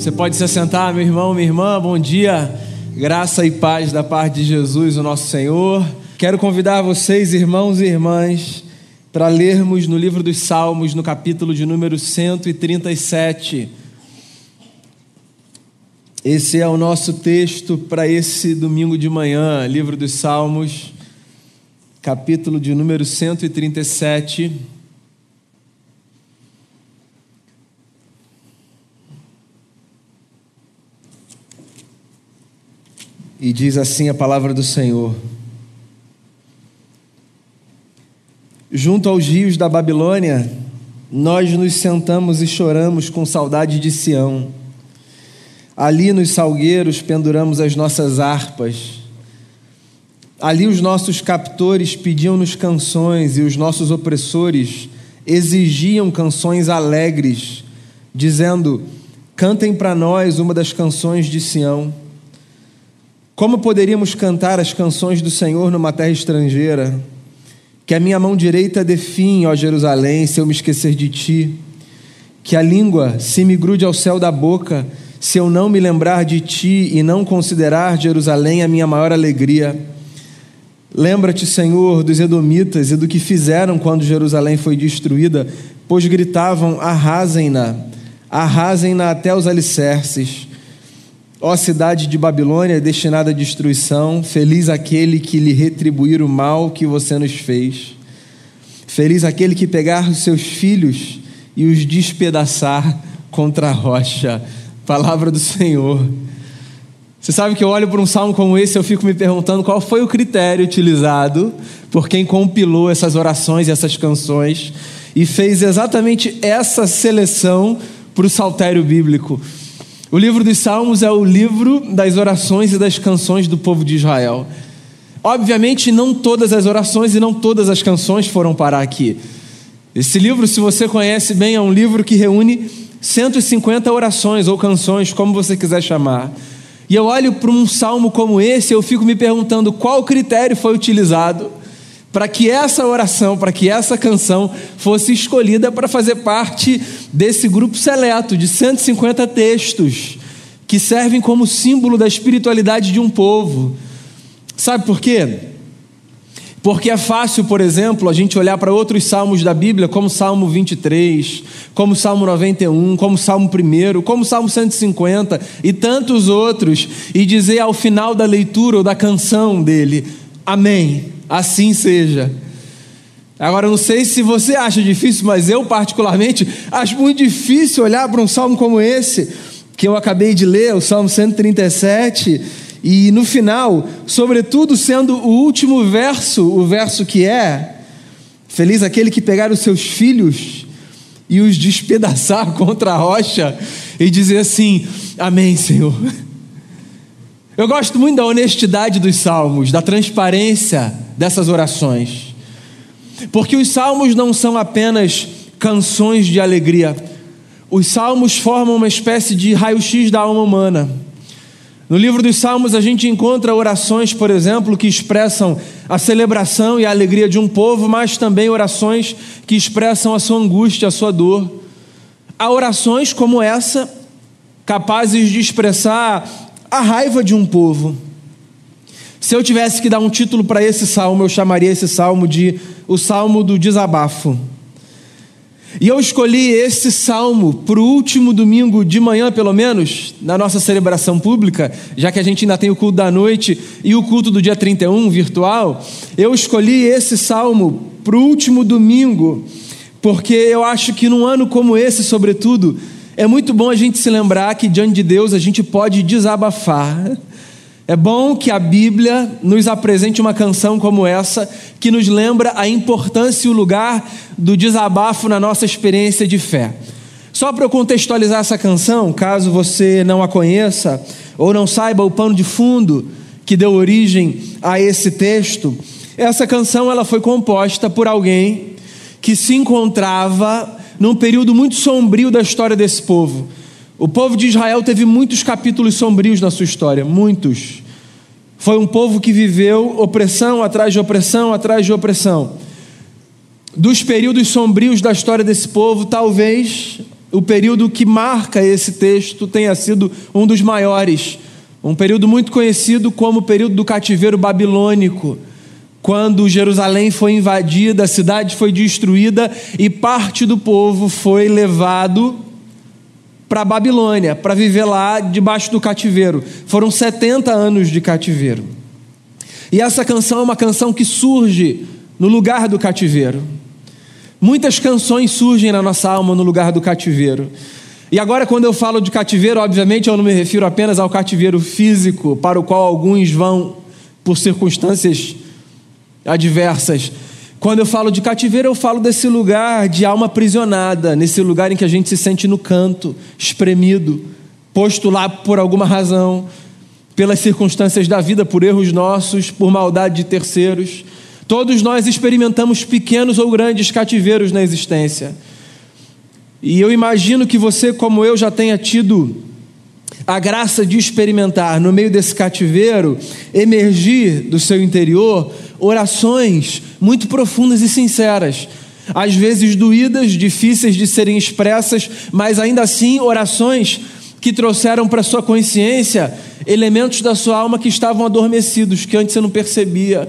Você pode se assentar, meu irmão, minha irmã, bom dia. Graça e paz da parte de Jesus, o nosso Senhor. Quero convidar vocês, irmãos e irmãs, para lermos no livro dos Salmos, no capítulo de número 137. Esse é o nosso texto para esse domingo de manhã, livro dos Salmos, capítulo de número 137. E diz assim a palavra do Senhor: Junto aos rios da Babilônia, nós nos sentamos e choramos com saudade de Sião. Ali nos salgueiros penduramos as nossas harpas. Ali os nossos captores pediam-nos canções e os nossos opressores exigiam canções alegres, dizendo: Cantem para nós uma das canções de Sião. Como poderíamos cantar as canções do Senhor numa terra estrangeira? Que a minha mão direita definhe, ó Jerusalém, se eu me esquecer de ti. Que a língua se me grude ao céu da boca, se eu não me lembrar de ti e não considerar Jerusalém a minha maior alegria. Lembra-te, Senhor, dos Edomitas e do que fizeram quando Jerusalém foi destruída, pois gritavam: arrasem-na, arrasem-na até os alicerces. Ó cidade de Babilônia destinada à destruição, feliz aquele que lhe retribuir o mal que você nos fez. Feliz aquele que pegar os seus filhos e os despedaçar contra a rocha. Palavra do Senhor. Você sabe que eu olho para um salmo como esse, eu fico me perguntando qual foi o critério utilizado por quem compilou essas orações e essas canções e fez exatamente essa seleção para o saltério bíblico. O livro dos Salmos é o livro das orações e das canções do povo de Israel. Obviamente, não todas as orações e não todas as canções foram parar aqui. Esse livro, se você conhece bem, é um livro que reúne 150 orações ou canções, como você quiser chamar. E eu olho para um salmo como esse, eu fico me perguntando qual critério foi utilizado para que essa oração, para que essa canção fosse escolhida para fazer parte desse grupo seleto de 150 textos que servem como símbolo da espiritualidade de um povo. Sabe por quê? Porque é fácil, por exemplo, a gente olhar para outros salmos da Bíblia, como Salmo 23, como Salmo 91, como Salmo 1, como Salmo 150 e tantos outros, e dizer ao final da leitura ou da canção dele: Amém assim seja. Agora, não sei se você acha difícil, mas eu, particularmente, acho muito difícil olhar para um salmo como esse, que eu acabei de ler, o Salmo 137, e no final, sobretudo sendo o último verso, o verso que é: Feliz aquele que pegar os seus filhos e os despedaçar contra a rocha, e dizer assim: Amém, Senhor. Eu gosto muito da honestidade dos salmos, da transparência dessas orações. Porque os salmos não são apenas canções de alegria. Os salmos formam uma espécie de raio-x da alma humana. No livro dos Salmos, a gente encontra orações, por exemplo, que expressam a celebração e a alegria de um povo, mas também orações que expressam a sua angústia, a sua dor. Há orações como essa, capazes de expressar a raiva de um povo. Se eu tivesse que dar um título para esse salmo, eu chamaria esse salmo de o Salmo do Desabafo. E eu escolhi esse salmo para o último domingo de manhã, pelo menos, na nossa celebração pública, já que a gente ainda tem o culto da noite e o culto do dia 31 virtual. Eu escolhi esse salmo para o último domingo, porque eu acho que num ano como esse, sobretudo, é muito bom a gente se lembrar que diante de Deus a gente pode desabafar. É bom que a Bíblia nos apresente uma canção como essa, que nos lembra a importância e o lugar do desabafo na nossa experiência de fé. Só para eu contextualizar essa canção, caso você não a conheça ou não saiba o pano de fundo que deu origem a esse texto, essa canção ela foi composta por alguém que se encontrava num período muito sombrio da história desse povo. O povo de Israel teve muitos capítulos sombrios na sua história, muitos. Foi um povo que viveu opressão atrás de opressão atrás de opressão. Dos períodos sombrios da história desse povo, talvez o período que marca esse texto tenha sido um dos maiores, um período muito conhecido como o período do cativeiro babilônico, quando Jerusalém foi invadida, a cidade foi destruída e parte do povo foi levado para a Babilônia, para viver lá debaixo do cativeiro. Foram 70 anos de cativeiro. E essa canção é uma canção que surge no lugar do cativeiro. Muitas canções surgem na nossa alma no lugar do cativeiro. E agora, quando eu falo de cativeiro, obviamente eu não me refiro apenas ao cativeiro físico, para o qual alguns vão por circunstâncias adversas. Quando eu falo de cativeiro, eu falo desse lugar de alma aprisionada, nesse lugar em que a gente se sente no canto, espremido, posto lá por alguma razão, pelas circunstâncias da vida, por erros nossos, por maldade de terceiros. Todos nós experimentamos pequenos ou grandes cativeiros na existência. E eu imagino que você, como eu, já tenha tido a graça de experimentar, no meio desse cativeiro, emergir do seu interior orações muito profundas e sinceras. Às vezes doídas, difíceis de serem expressas, mas ainda assim orações que trouxeram para sua consciência elementos da sua alma que estavam adormecidos, que antes você não percebia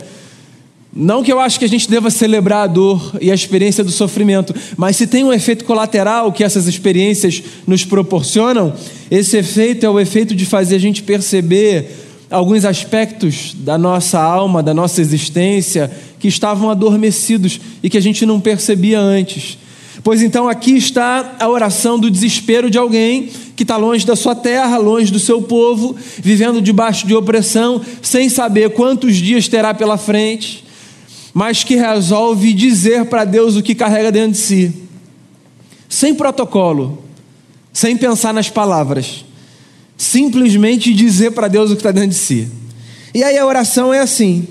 não que eu acho que a gente deva celebrar a dor e a experiência do sofrimento, mas se tem um efeito colateral que essas experiências nos proporcionam, esse efeito é o efeito de fazer a gente perceber alguns aspectos da nossa alma, da nossa existência, que estavam adormecidos e que a gente não percebia antes. Pois então aqui está a oração do desespero de alguém que está longe da sua terra, longe do seu povo, vivendo debaixo de opressão, sem saber quantos dias terá pela frente mas que resolve dizer para Deus o que carrega dentro de si, sem protocolo, sem pensar nas palavras, simplesmente dizer para Deus o que está dentro de si. E aí a oração é assim: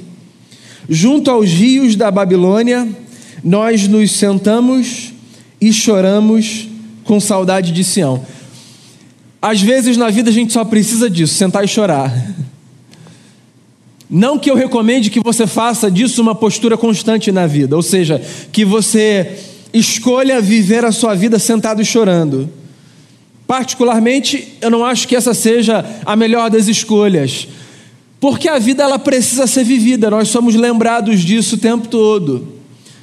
junto aos rios da Babilônia, nós nos sentamos e choramos com saudade de Sião. Às vezes na vida a gente só precisa disso, sentar e chorar. Não que eu recomende que você faça disso uma postura constante na vida, ou seja, que você escolha viver a sua vida sentado e chorando. Particularmente, eu não acho que essa seja a melhor das escolhas, porque a vida ela precisa ser vivida, nós somos lembrados disso o tempo todo.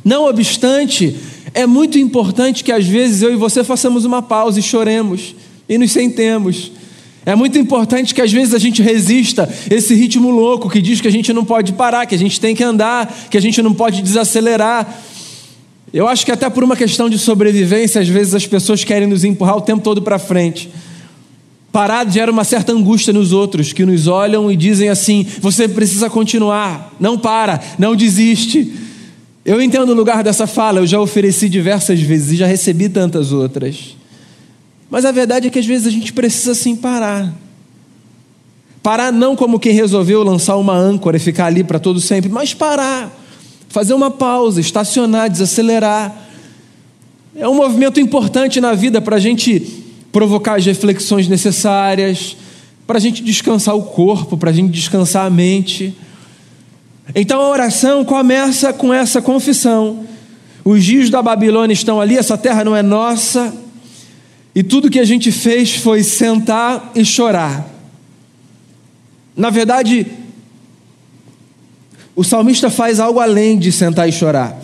Não obstante, é muito importante que às vezes eu e você façamos uma pausa e choremos e nos sentemos é muito importante que às vezes a gente resista esse ritmo louco que diz que a gente não pode parar, que a gente tem que andar, que a gente não pode desacelerar. Eu acho que até por uma questão de sobrevivência, às vezes as pessoas querem nos empurrar o tempo todo para frente. Parar gera uma certa angústia nos outros que nos olham e dizem assim: você precisa continuar, não para, não desiste. Eu entendo o lugar dessa fala, eu já ofereci diversas vezes e já recebi tantas outras. Mas a verdade é que às vezes a gente precisa sim parar. Parar não como quem resolveu lançar uma âncora e ficar ali para todo sempre, mas parar, fazer uma pausa, estacionar, desacelerar. É um movimento importante na vida para a gente provocar as reflexões necessárias, para a gente descansar o corpo, para a gente descansar a mente. Então a oração começa com essa confissão: os dias da Babilônia estão ali, essa terra não é nossa e tudo que a gente fez foi sentar e chorar. Na verdade, o salmista faz algo além de sentar e chorar.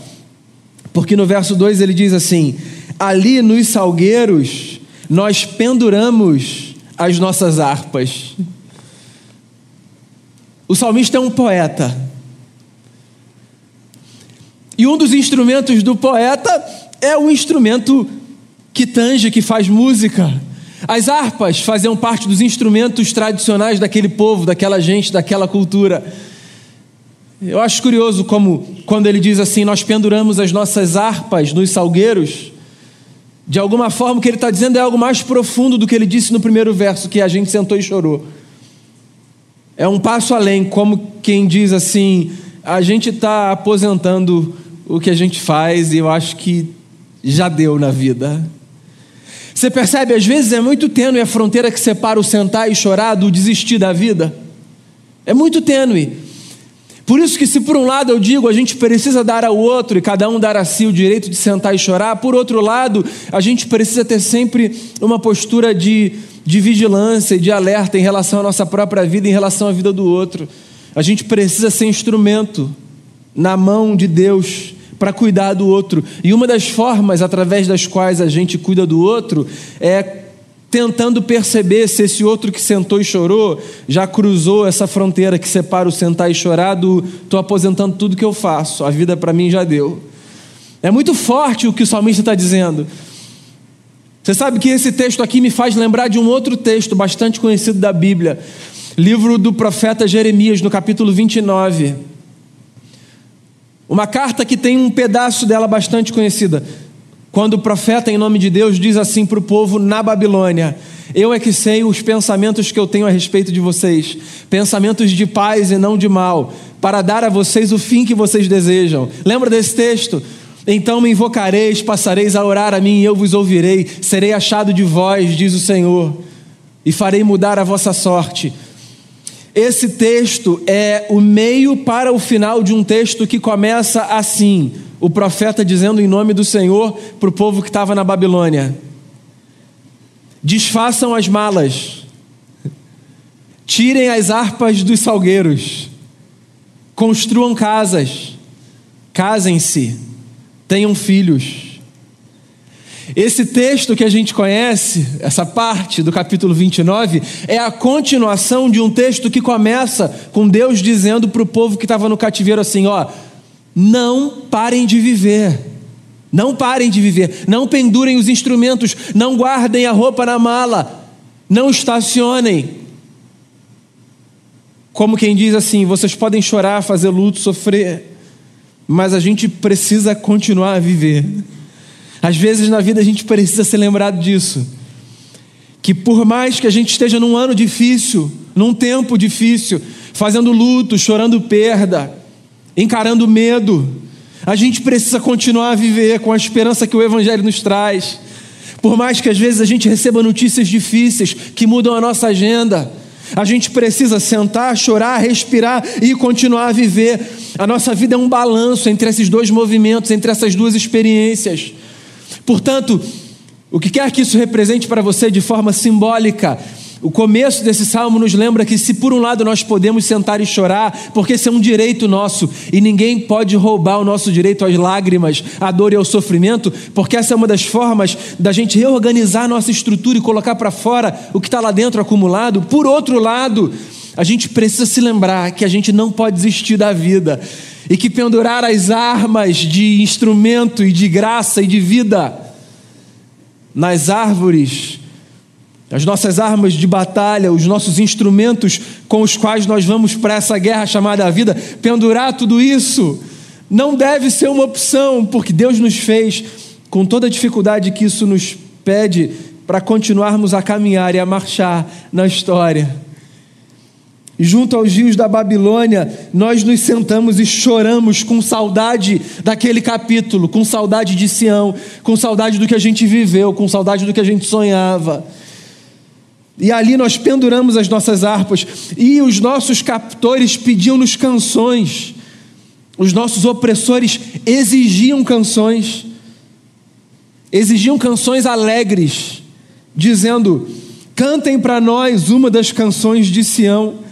Porque no verso 2 ele diz assim: Ali nos salgueiros nós penduramos as nossas harpas. O salmista é um poeta. E um dos instrumentos do poeta é o instrumento que tange, que faz música. As harpas faziam parte dos instrumentos tradicionais daquele povo, daquela gente, daquela cultura. Eu acho curioso como, quando ele diz assim, nós penduramos as nossas harpas nos salgueiros, de alguma forma o que ele está dizendo é algo mais profundo do que ele disse no primeiro verso, que a gente sentou e chorou. É um passo além, como quem diz assim: a gente está aposentando o que a gente faz e eu acho que já deu na vida. Você percebe, às vezes é muito tênue a fronteira que separa o sentar e chorar do desistir da vida. É muito tênue. Por isso que se por um lado eu digo, a gente precisa dar ao outro e cada um dar a si o direito de sentar e chorar, por outro lado, a gente precisa ter sempre uma postura de, de vigilância e de alerta em relação à nossa própria vida, em relação à vida do outro. A gente precisa ser instrumento na mão de Deus para cuidar do outro. E uma das formas através das quais a gente cuida do outro é tentando perceber se esse outro que sentou e chorou já cruzou essa fronteira que separa o sentar e chorar do estou aposentando tudo que eu faço, a vida para mim já deu. É muito forte o que o salmista está dizendo. Você sabe que esse texto aqui me faz lembrar de um outro texto bastante conhecido da Bíblia, livro do profeta Jeremias, no capítulo 29. Uma carta que tem um pedaço dela bastante conhecida. Quando o profeta, em nome de Deus, diz assim para o povo na Babilônia: Eu é que sei os pensamentos que eu tenho a respeito de vocês, pensamentos de paz e não de mal, para dar a vocês o fim que vocês desejam. Lembra desse texto? Então me invocareis, passareis a orar a mim e eu vos ouvirei, serei achado de vós, diz o Senhor, e farei mudar a vossa sorte. Esse texto é o meio para o final de um texto que começa assim: o profeta dizendo em nome do Senhor para o povo que estava na Babilônia: desfaçam as malas, tirem as harpas dos salgueiros, construam casas, casem-se, tenham filhos. Esse texto que a gente conhece, essa parte do capítulo 29, é a continuação de um texto que começa com Deus dizendo para o povo que estava no cativeiro assim: ó não parem de viver. Não parem de viver. Não pendurem os instrumentos. Não guardem a roupa na mala. Não estacionem. Como quem diz assim: vocês podem chorar, fazer luto, sofrer, mas a gente precisa continuar a viver. Às vezes na vida a gente precisa ser lembrado disso. Que por mais que a gente esteja num ano difícil, num tempo difícil, fazendo luto, chorando perda, encarando medo. A gente precisa continuar a viver com a esperança que o Evangelho nos traz. Por mais que às vezes a gente receba notícias difíceis que mudam a nossa agenda, a gente precisa sentar, chorar, respirar e continuar a viver. A nossa vida é um balanço entre esses dois movimentos, entre essas duas experiências. Portanto, o que quer que isso represente para você de forma simbólica, o começo desse salmo nos lembra que, se por um lado nós podemos sentar e chorar, porque esse é um direito nosso, e ninguém pode roubar o nosso direito às lágrimas, à dor e ao sofrimento, porque essa é uma das formas da gente reorganizar nossa estrutura e colocar para fora o que está lá dentro acumulado. Por outro lado, a gente precisa se lembrar que a gente não pode desistir da vida e que pendurar as armas de instrumento e de graça e de vida nas árvores as nossas armas de batalha, os nossos instrumentos com os quais nós vamos para essa guerra chamada vida, pendurar tudo isso não deve ser uma opção, porque Deus nos fez com toda a dificuldade que isso nos pede para continuarmos a caminhar e a marchar na história. Junto aos rios da Babilônia, nós nos sentamos e choramos com saudade daquele capítulo, com saudade de Sião, com saudade do que a gente viveu, com saudade do que a gente sonhava. E ali nós penduramos as nossas harpas, e os nossos captores pediam-nos canções, os nossos opressores exigiam canções, exigiam canções alegres, dizendo: cantem para nós uma das canções de Sião.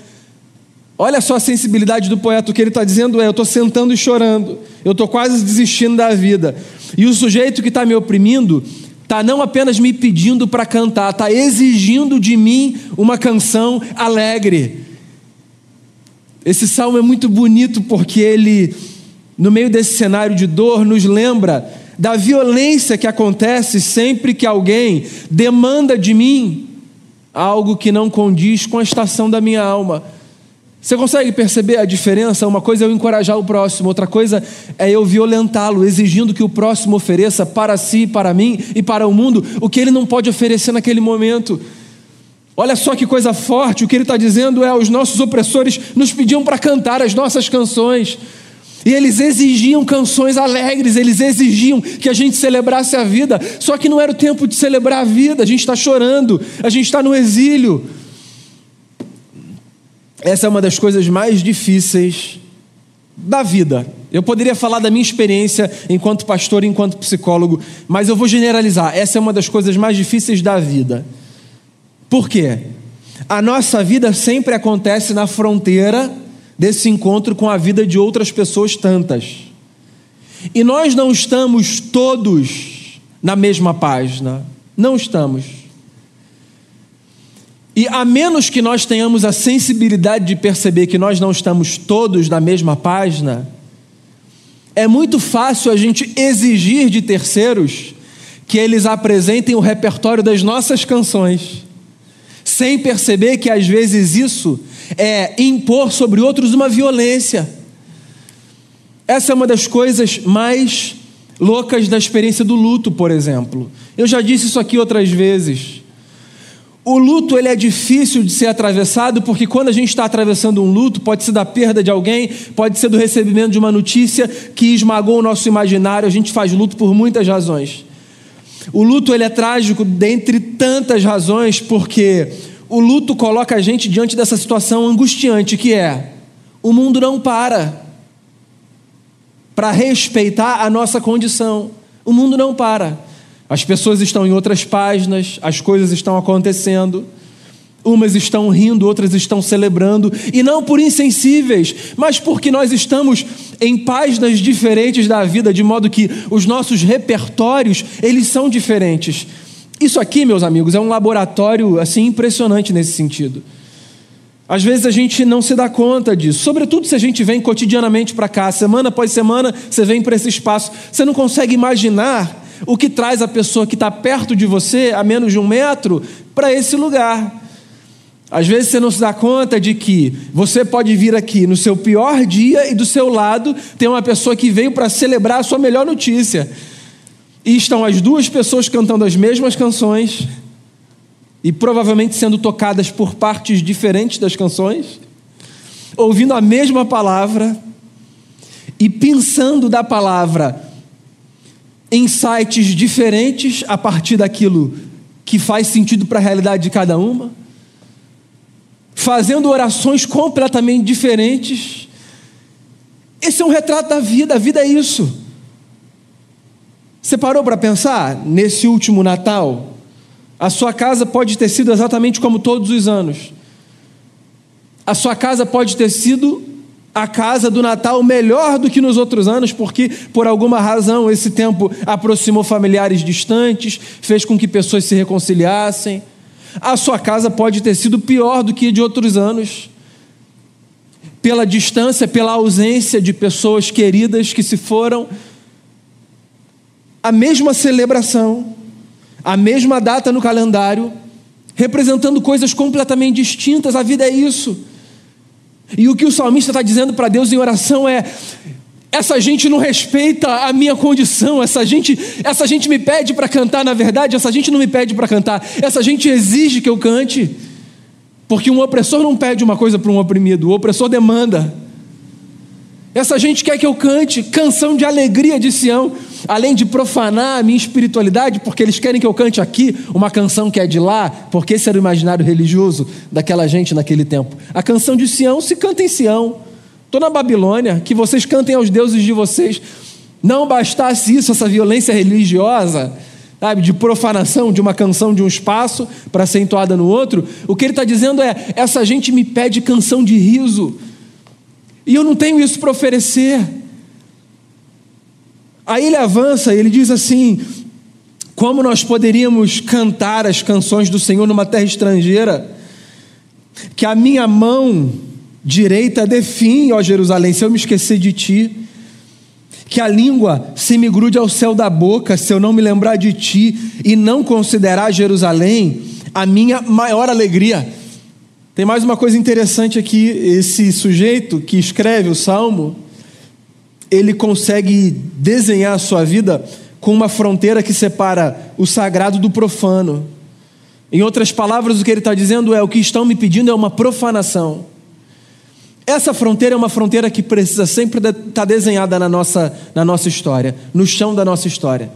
Olha só a sensibilidade do poeta, o que ele está dizendo é: eu estou sentando e chorando, eu estou quase desistindo da vida, e o sujeito que está me oprimindo está não apenas me pedindo para cantar, está exigindo de mim uma canção alegre. Esse salmo é muito bonito porque ele, no meio desse cenário de dor, nos lembra da violência que acontece sempre que alguém demanda de mim algo que não condiz com a estação da minha alma. Você consegue perceber a diferença? Uma coisa é eu encorajar o próximo, outra coisa é eu violentá-lo, exigindo que o próximo ofereça para si, para mim e para o mundo o que ele não pode oferecer naquele momento. Olha só que coisa forte, o que ele está dizendo é: os nossos opressores nos pediam para cantar as nossas canções, e eles exigiam canções alegres, eles exigiam que a gente celebrasse a vida, só que não era o tempo de celebrar a vida, a gente está chorando, a gente está no exílio. Essa é uma das coisas mais difíceis da vida. Eu poderia falar da minha experiência enquanto pastor, enquanto psicólogo, mas eu vou generalizar. Essa é uma das coisas mais difíceis da vida. Por quê? A nossa vida sempre acontece na fronteira desse encontro com a vida de outras pessoas tantas. E nós não estamos todos na mesma página. Não estamos. E a menos que nós tenhamos a sensibilidade de perceber que nós não estamos todos na mesma página, é muito fácil a gente exigir de terceiros que eles apresentem o repertório das nossas canções, sem perceber que às vezes isso é impor sobre outros uma violência. Essa é uma das coisas mais loucas da experiência do luto, por exemplo. Eu já disse isso aqui outras vezes. O luto ele é difícil de ser atravessado porque quando a gente está atravessando um luto, pode ser da perda de alguém, pode ser do recebimento de uma notícia que esmagou o nosso imaginário. A gente faz luto por muitas razões. O luto ele é trágico dentre tantas razões porque o luto coloca a gente diante dessa situação angustiante que é o mundo não para para respeitar a nossa condição. O mundo não para. As pessoas estão em outras páginas, as coisas estão acontecendo. Umas estão rindo, outras estão celebrando, e não por insensíveis, mas porque nós estamos em páginas diferentes da vida, de modo que os nossos repertórios, eles são diferentes. Isso aqui, meus amigos, é um laboratório assim impressionante nesse sentido. Às vezes a gente não se dá conta disso, sobretudo se a gente vem cotidianamente para cá, semana após semana, você vem para esse espaço, você não consegue imaginar o que traz a pessoa que está perto de você, a menos de um metro, para esse lugar. Às vezes você não se dá conta de que você pode vir aqui no seu pior dia e do seu lado tem uma pessoa que veio para celebrar a sua melhor notícia. E estão as duas pessoas cantando as mesmas canções e provavelmente sendo tocadas por partes diferentes das canções, ouvindo a mesma palavra e pensando da palavra insights diferentes a partir daquilo que faz sentido para a realidade de cada uma, fazendo orações completamente diferentes. Esse é um retrato da vida, a vida é isso. Você parou para pensar nesse último Natal? A sua casa pode ter sido exatamente como todos os anos. A sua casa pode ter sido a casa do Natal melhor do que nos outros anos, porque por alguma razão esse tempo aproximou familiares distantes, fez com que pessoas se reconciliassem. A sua casa pode ter sido pior do que de outros anos, pela distância, pela ausência de pessoas queridas que se foram. A mesma celebração, a mesma data no calendário, representando coisas completamente distintas, a vida é isso. E o que o salmista está dizendo para Deus em oração é: essa gente não respeita a minha condição, essa gente, essa gente me pede para cantar, na verdade, essa gente não me pede para cantar, essa gente exige que eu cante, porque um opressor não pede uma coisa para um oprimido, o opressor demanda. Essa gente quer que eu cante canção de alegria de Sião, além de profanar a minha espiritualidade, porque eles querem que eu cante aqui uma canção que é de lá, porque esse era o imaginário religioso daquela gente naquele tempo. A canção de Sião se canta em Sião. Estou na Babilônia, que vocês cantem aos deuses de vocês. Não bastasse isso, essa violência religiosa, sabe, de profanação de uma canção de um espaço para ser entoada no outro, o que ele está dizendo é: essa gente me pede canção de riso e eu não tenho isso para oferecer. Aí ele avança, ele diz assim: como nós poderíamos cantar as canções do Senhor numa terra estrangeira? Que a minha mão direita define, ó Jerusalém, se eu me esquecer de ti. Que a língua se me grude ao céu da boca, se eu não me lembrar de ti e não considerar Jerusalém a minha maior alegria. Tem mais uma coisa interessante aqui: esse sujeito que escreve o salmo, ele consegue desenhar a sua vida com uma fronteira que separa o sagrado do profano. Em outras palavras, o que ele está dizendo é: o que estão me pedindo é uma profanação. Essa fronteira é uma fronteira que precisa sempre estar tá desenhada na nossa, na nossa história, no chão da nossa história.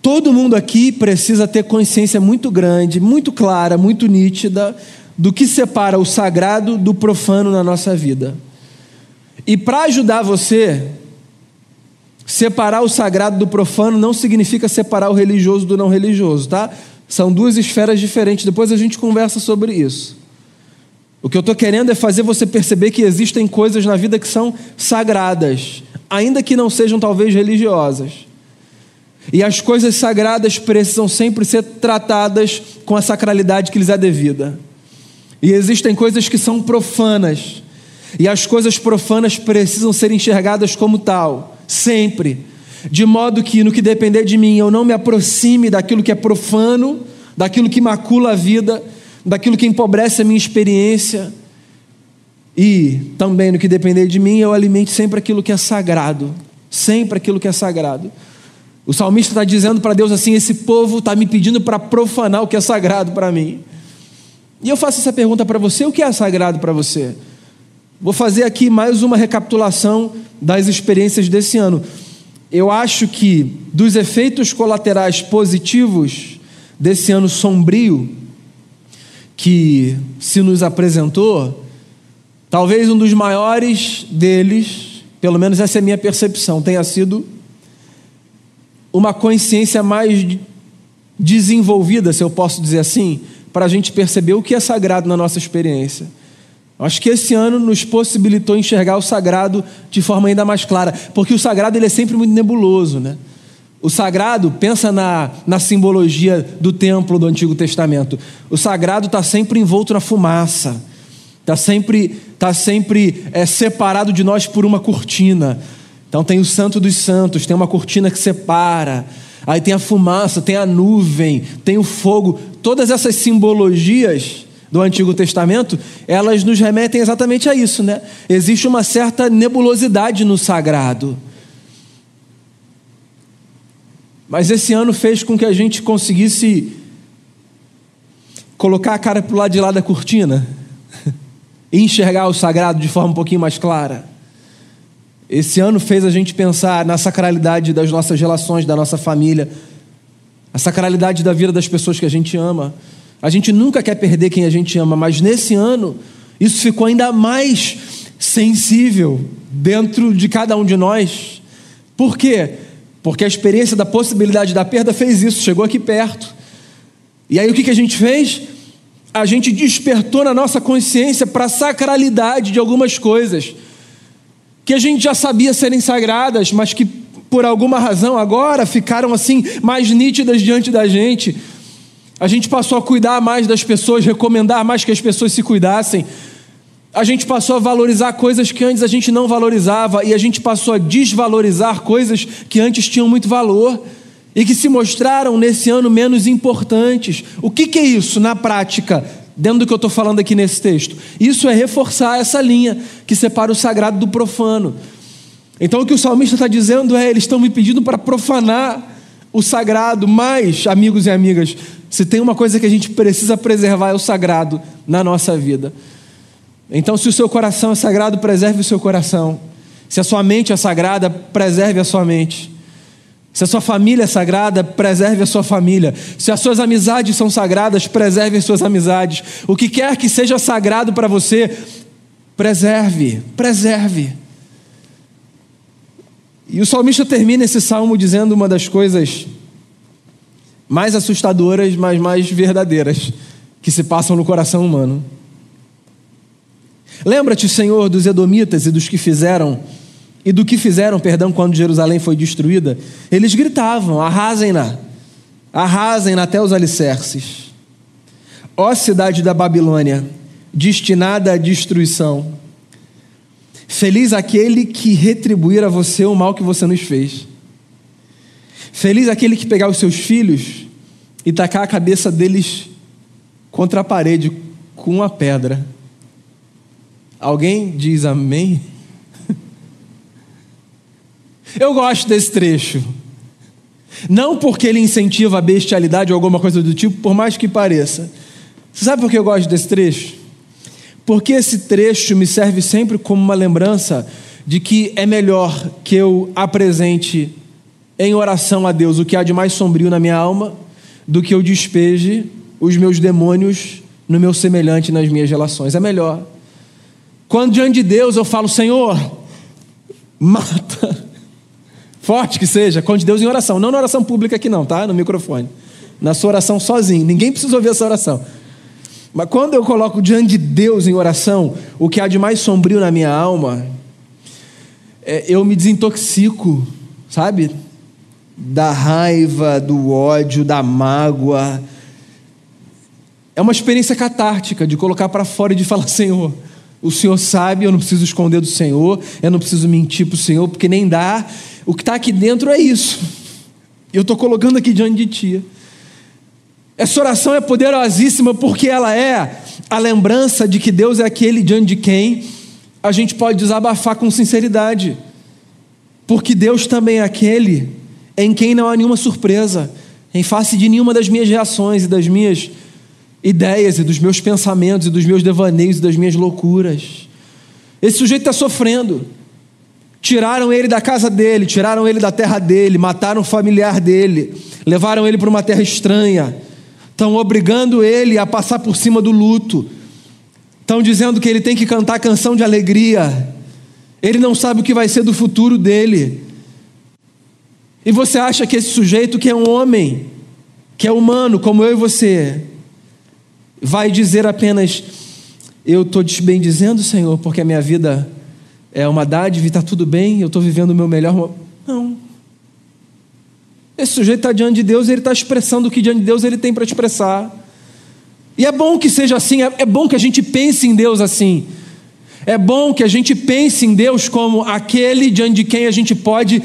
Todo mundo aqui precisa ter consciência muito grande, muito clara, muito nítida do que separa o sagrado do profano na nossa vida. E para ajudar você, separar o sagrado do profano não significa separar o religioso do não religioso, tá? São duas esferas diferentes. Depois a gente conversa sobre isso. O que eu estou querendo é fazer você perceber que existem coisas na vida que são sagradas, ainda que não sejam talvez religiosas. E as coisas sagradas precisam sempre ser tratadas com a sacralidade que lhes é devida. E existem coisas que são profanas. E as coisas profanas precisam ser enxergadas como tal, sempre. De modo que, no que depender de mim, eu não me aproxime daquilo que é profano, daquilo que macula a vida, daquilo que empobrece a minha experiência. E também, no que depender de mim, eu alimente sempre aquilo que é sagrado. Sempre aquilo que é sagrado. O salmista está dizendo para Deus assim: esse povo está me pedindo para profanar o que é sagrado para mim. E eu faço essa pergunta para você: o que é sagrado para você? Vou fazer aqui mais uma recapitulação das experiências desse ano. Eu acho que dos efeitos colaterais positivos desse ano sombrio que se nos apresentou, talvez um dos maiores deles, pelo menos essa é a minha percepção, tenha sido uma consciência mais desenvolvida, se eu posso dizer assim, para a gente perceber o que é sagrado na nossa experiência. Acho que esse ano nos possibilitou enxergar o sagrado de forma ainda mais clara, porque o sagrado ele é sempre muito nebuloso, né? O sagrado, pensa na, na simbologia do templo do Antigo Testamento. O sagrado está sempre envolto na fumaça, está sempre, tá sempre é, separado de nós por uma cortina. Então tem o Santo dos Santos, tem uma cortina que separa, aí tem a fumaça, tem a nuvem, tem o fogo. Todas essas simbologias do Antigo Testamento, elas nos remetem exatamente a isso, né? Existe uma certa nebulosidade no sagrado. Mas esse ano fez com que a gente conseguisse colocar a cara para o lado de lá da cortina e enxergar o sagrado de forma um pouquinho mais clara. Esse ano fez a gente pensar na sacralidade das nossas relações, da nossa família, a sacralidade da vida das pessoas que a gente ama. A gente nunca quer perder quem a gente ama, mas nesse ano isso ficou ainda mais sensível dentro de cada um de nós. Por quê? Porque a experiência da possibilidade da perda fez isso, chegou aqui perto. E aí o que, que a gente fez? A gente despertou na nossa consciência para a sacralidade de algumas coisas que a gente já sabia serem sagradas, mas que por alguma razão agora ficaram assim mais nítidas diante da gente. A gente passou a cuidar mais das pessoas, recomendar mais que as pessoas se cuidassem. A gente passou a valorizar coisas que antes a gente não valorizava e a gente passou a desvalorizar coisas que antes tinham muito valor e que se mostraram nesse ano menos importantes. O que, que é isso na prática? dentro do que eu estou falando aqui nesse texto. Isso é reforçar essa linha que separa o sagrado do profano. Então o que o salmista está dizendo é: eles estão me pedindo para profanar o sagrado, mas, amigos e amigas, se tem uma coisa que a gente precisa preservar é o sagrado na nossa vida. Então, se o seu coração é sagrado, preserve o seu coração. Se a sua mente é sagrada, preserve a sua mente. Se a sua família é sagrada, preserve a sua família. Se as suas amizades são sagradas, preserve as suas amizades. O que quer que seja sagrado para você, preserve, preserve. E o salmista termina esse salmo dizendo uma das coisas mais assustadoras, mas mais verdadeiras que se passam no coração humano. Lembra-te, Senhor, dos edomitas e dos que fizeram e do que fizeram, perdão, quando Jerusalém foi destruída, eles gritavam: arrasem-na, arrasem-na até os alicerces. Ó cidade da Babilônia, destinada à destruição, feliz aquele que retribuir a você o mal que você nos fez. Feliz aquele que pegar os seus filhos e tacar a cabeça deles contra a parede com uma pedra. Alguém diz amém? Eu gosto desse trecho. Não porque ele incentiva a bestialidade ou alguma coisa do tipo, por mais que pareça. Você sabe por que eu gosto desse trecho? Porque esse trecho me serve sempre como uma lembrança de que é melhor que eu apresente em oração a Deus o que há de mais sombrio na minha alma do que eu despeje os meus demônios no meu semelhante nas minhas relações. É melhor. Quando diante de Deus eu falo, Senhor, mata. Forte que seja, conte Deus em oração. Não na oração pública aqui, não, tá? No microfone. Na sua oração sozinho. Ninguém precisa ouvir essa oração. Mas quando eu coloco diante de Deus em oração, o que há de mais sombrio na minha alma, é, eu me desintoxico, sabe? Da raiva, do ódio, da mágoa. É uma experiência catártica de colocar para fora e de falar: Senhor, o Senhor sabe, eu não preciso esconder do Senhor, eu não preciso mentir para o Senhor, porque nem dá. O que está aqui dentro é isso. Eu estou colocando aqui diante de Ti. Essa oração é poderosíssima porque ela é a lembrança de que Deus é aquele diante de quem a gente pode desabafar com sinceridade. Porque Deus também é aquele em quem não há nenhuma surpresa, em face de nenhuma das minhas reações e das minhas ideias e dos meus pensamentos e dos meus devaneios e das minhas loucuras. Esse sujeito está sofrendo. Tiraram ele da casa dele, tiraram ele da terra dele, mataram o familiar dele, levaram ele para uma terra estranha, estão obrigando ele a passar por cima do luto, estão dizendo que ele tem que cantar canção de alegria, ele não sabe o que vai ser do futuro dele. E você acha que esse sujeito, que é um homem, que é humano, como eu e você, vai dizer apenas: Eu estou te bem dizendo, Senhor, porque a minha vida é uma dádiva e está tudo bem, eu estou vivendo o meu melhor. Não. Esse sujeito está diante de Deus e ele está expressando o que diante de Deus ele tem para expressar. E é bom que seja assim, é, é bom que a gente pense em Deus assim. É bom que a gente pense em Deus como aquele diante de quem a gente pode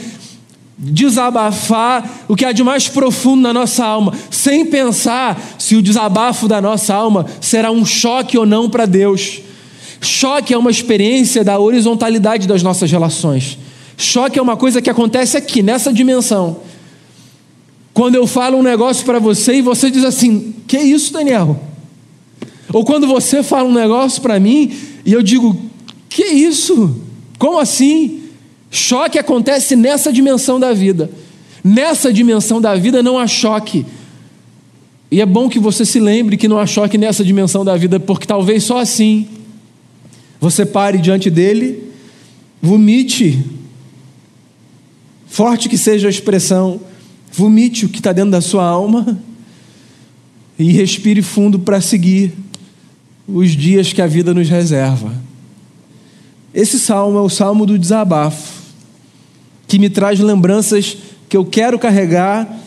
desabafar o que há de mais profundo na nossa alma, sem pensar se o desabafo da nossa alma será um choque ou não para Deus. Choque é uma experiência da horizontalidade das nossas relações. Choque é uma coisa que acontece aqui, nessa dimensão. Quando eu falo um negócio para você e você diz assim: Que isso, Daniel? Ou quando você fala um negócio para mim e eu digo: Que isso? Como assim? Choque acontece nessa dimensão da vida. Nessa dimensão da vida não há choque. E é bom que você se lembre que não há choque nessa dimensão da vida, porque talvez só assim você pare diante dele, vomite, forte que seja a expressão, vomite o que está dentro da sua alma e respire fundo para seguir os dias que a vida nos reserva. Esse salmo é o salmo do desabafo que me traz lembranças que eu quero carregar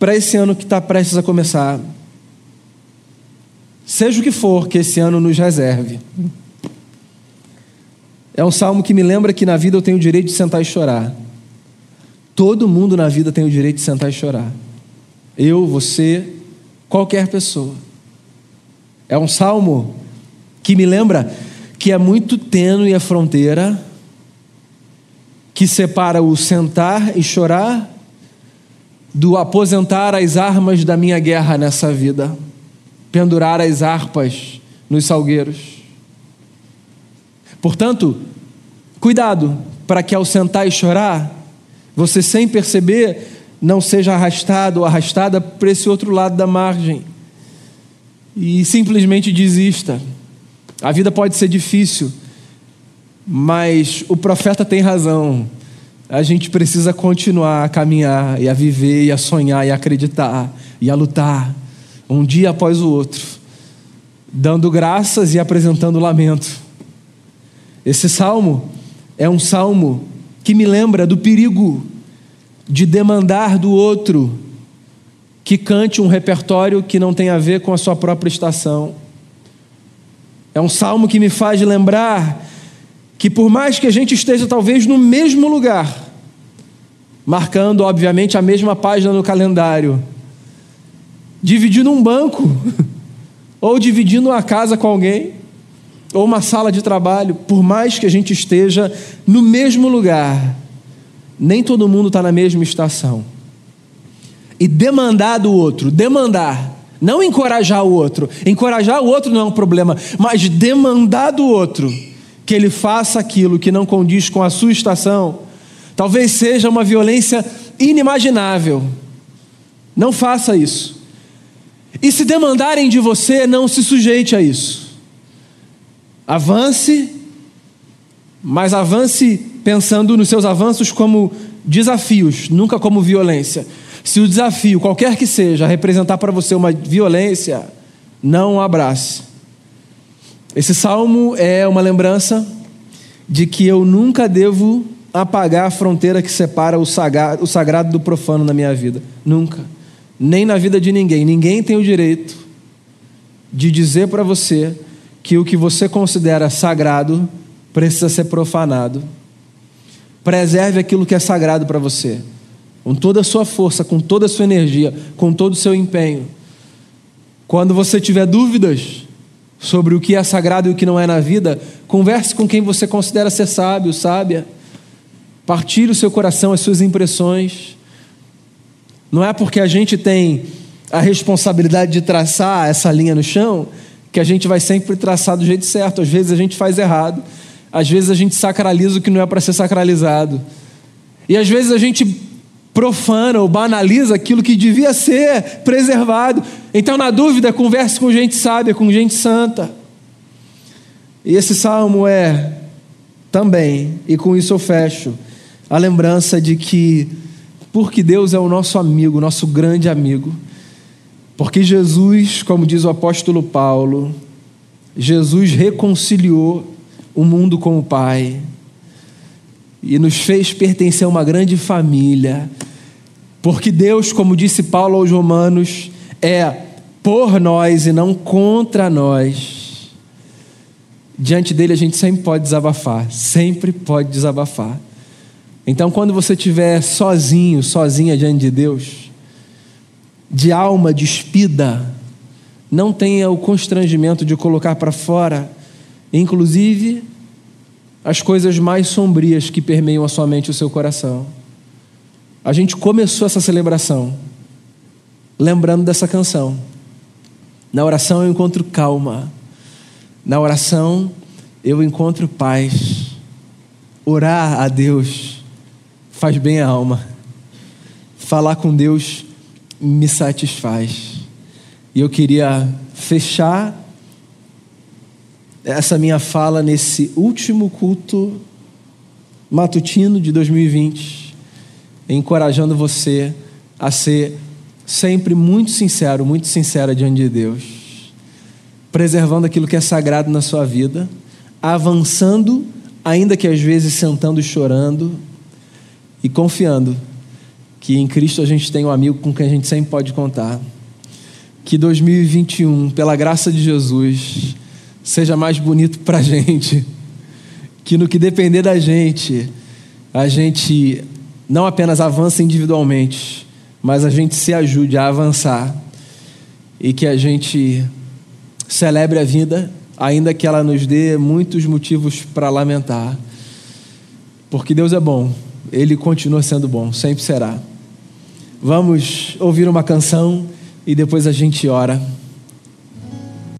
para esse ano que está prestes a começar. Seja o que for que esse ano nos reserve. É um salmo que me lembra que na vida eu tenho o direito de sentar e chorar. Todo mundo na vida tem o direito de sentar e chorar. Eu, você, qualquer pessoa. É um salmo que me lembra que é muito tênue a fronteira que separa o sentar e chorar do aposentar as armas da minha guerra nessa vida, pendurar as harpas nos salgueiros. Portanto, cuidado para que ao sentar e chorar, você sem perceber não seja arrastado ou arrastada para esse outro lado da margem e simplesmente desista. A vida pode ser difícil mas o profeta tem razão. A gente precisa continuar a caminhar e a viver e a sonhar e a acreditar e a lutar, um dia após o outro, dando graças e apresentando lamento. Esse salmo é um salmo que me lembra do perigo de demandar do outro que cante um repertório que não tem a ver com a sua própria estação. É um salmo que me faz lembrar que por mais que a gente esteja talvez no mesmo lugar, marcando obviamente a mesma página no calendário, dividindo um banco, ou dividindo uma casa com alguém, ou uma sala de trabalho, por mais que a gente esteja no mesmo lugar, nem todo mundo está na mesma estação. E demandar do outro, demandar, não encorajar o outro, encorajar o outro não é um problema, mas demandar do outro que ele faça aquilo que não condiz com a sua estação, talvez seja uma violência inimaginável. Não faça isso. E se demandarem de você, não se sujeite a isso. Avance, mas avance pensando nos seus avanços como desafios, nunca como violência. Se o desafio, qualquer que seja, representar para você uma violência, não o abrace. Esse salmo é uma lembrança de que eu nunca devo apagar a fronteira que separa o sagrado, do profano na minha vida. Nunca. Nem na vida de ninguém. Ninguém tem o direito de dizer para você que o que você considera sagrado precisa ser profanado. Preserve aquilo que é sagrado para você, com toda a sua força, com toda a sua energia, com todo o seu empenho. Quando você tiver dúvidas sobre o que é sagrado e o que não é na vida, converse com quem você considera ser sábio, sábia. Partilhe o seu coração, as suas impressões. Não é porque a gente tem a responsabilidade de traçar essa linha no chão que a gente vai sempre traçar do jeito certo. Às vezes a gente faz errado. Às vezes a gente sacraliza o que não é para ser sacralizado. E às vezes a gente profana ou banaliza aquilo que devia ser preservado. Então, na dúvida, converse com gente sábia, com gente santa. E esse salmo é também, e com isso eu fecho, a lembrança de que, porque Deus é o nosso amigo, nosso grande amigo, porque Jesus, como diz o apóstolo Paulo, Jesus reconciliou o mundo com o Pai e nos fez pertencer a uma grande família, porque Deus, como disse Paulo aos Romanos, é por nós e não contra nós. Diante dele a gente sempre pode desabafar, sempre pode desabafar. Então, quando você estiver sozinho, sozinha diante de Deus, de alma despida, não tenha o constrangimento de colocar para fora, inclusive as coisas mais sombrias que permeiam a sua mente e o seu coração. A gente começou essa celebração lembrando dessa canção. Na oração eu encontro calma. Na oração eu encontro paz. Orar a Deus faz bem a alma. Falar com Deus me satisfaz. E eu queria fechar essa minha fala nesse último culto matutino de 2020, encorajando você a ser sempre muito sincero, muito sincera diante de Deus, preservando aquilo que é sagrado na sua vida, avançando, ainda que às vezes sentando e chorando, e confiando que em Cristo a gente tem um amigo com quem a gente sempre pode contar. Que 2021, pela graça de Jesus, seja mais bonito para a gente, que no que depender da gente, a gente não apenas avance individualmente, mas a gente se ajude a avançar e que a gente celebre a vida, ainda que ela nos dê muitos motivos para lamentar, porque Deus é bom, Ele continua sendo bom, sempre será. Vamos ouvir uma canção e depois a gente ora.